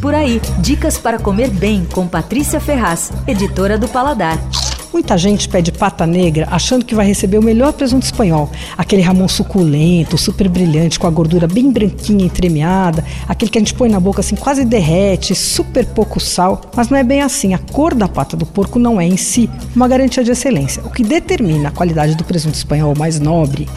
Por aí, dicas para comer bem com Patrícia Ferraz, editora do Paladar. Muita gente pede pata negra achando que vai receber o melhor presunto espanhol. Aquele ramon suculento, super brilhante, com a gordura bem branquinha, entremeada, aquele que a gente põe na boca assim, quase derrete, super pouco sal. Mas não é bem assim. A cor da pata do porco não é em si uma garantia de excelência. O que determina a qualidade do presunto espanhol mais nobre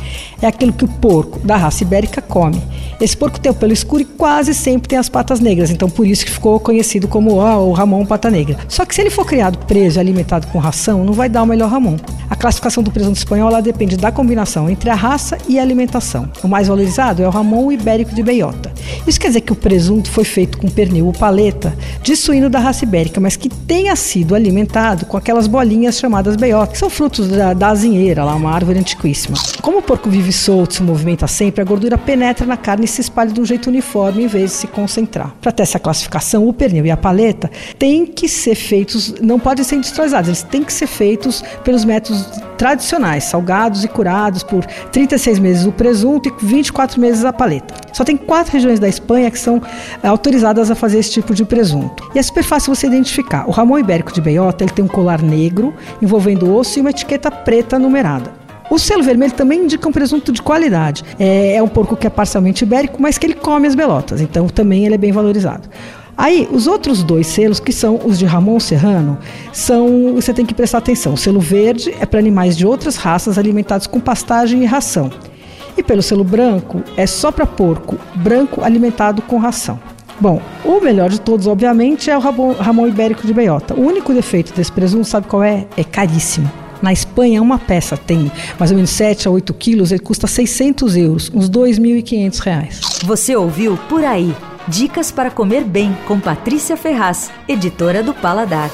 é aquilo que o porco da raça ibérica come. Esse porco tem o pelo escuro e quase sempre tem as patas negras, então por isso que ficou conhecido como oh, o Ramon Pata Negra. Só que se ele for criado preso e alimentado com ração, não vai dar o melhor Ramon. A classificação do presunto espanhol depende da combinação entre a raça e a alimentação. O mais valorizado é o Ramon Ibérico de Beiota. Isso quer dizer que o presunto foi feito com pernil ou paleta de suíno da raça ibérica, mas que tenha sido alimentado com aquelas bolinhas chamadas beiota, que são frutos da, da azinheira, lá uma árvore antiquíssima. Como o porco vive solto, se movimenta sempre, a gordura penetra na carne e se espalha de um jeito uniforme em vez de se concentrar. Para ter essa classificação, o pernil e a paleta têm que ser feitos, não podem ser industrializados, eles têm que ser feitos pelos métodos tradicionais, salgados e curados por 36 meses o presunto e 24 meses a paleta. Só tem quatro regiões da Espanha que são é, autorizadas a fazer esse tipo de presunto. E é super fácil você identificar. O Ramon Ibérico de Beiota ele tem um colar negro envolvendo osso e uma etiqueta preta numerada. O selo vermelho também indica um presunto de qualidade. É, é um porco que é parcialmente ibérico, mas que ele come as belotas, então também ele é bem valorizado. Aí, os outros dois selos, que são os de Ramon Serrano, são. Você tem que prestar atenção. O selo verde é para animais de outras raças alimentados com pastagem e ração. E pelo selo branco é só para porco branco alimentado com ração. Bom, o melhor de todos, obviamente, é o Ramon, Ramon Ibérico de Beiota. O único defeito desse presunto, sabe qual é? É caríssimo. Na Espanha, uma peça tem mais ou menos 7 a 8 quilos, ele custa 600 euros, uns 2.500 reais. Você ouviu Por Aí. Dicas para comer bem com Patrícia Ferraz, editora do Paladar.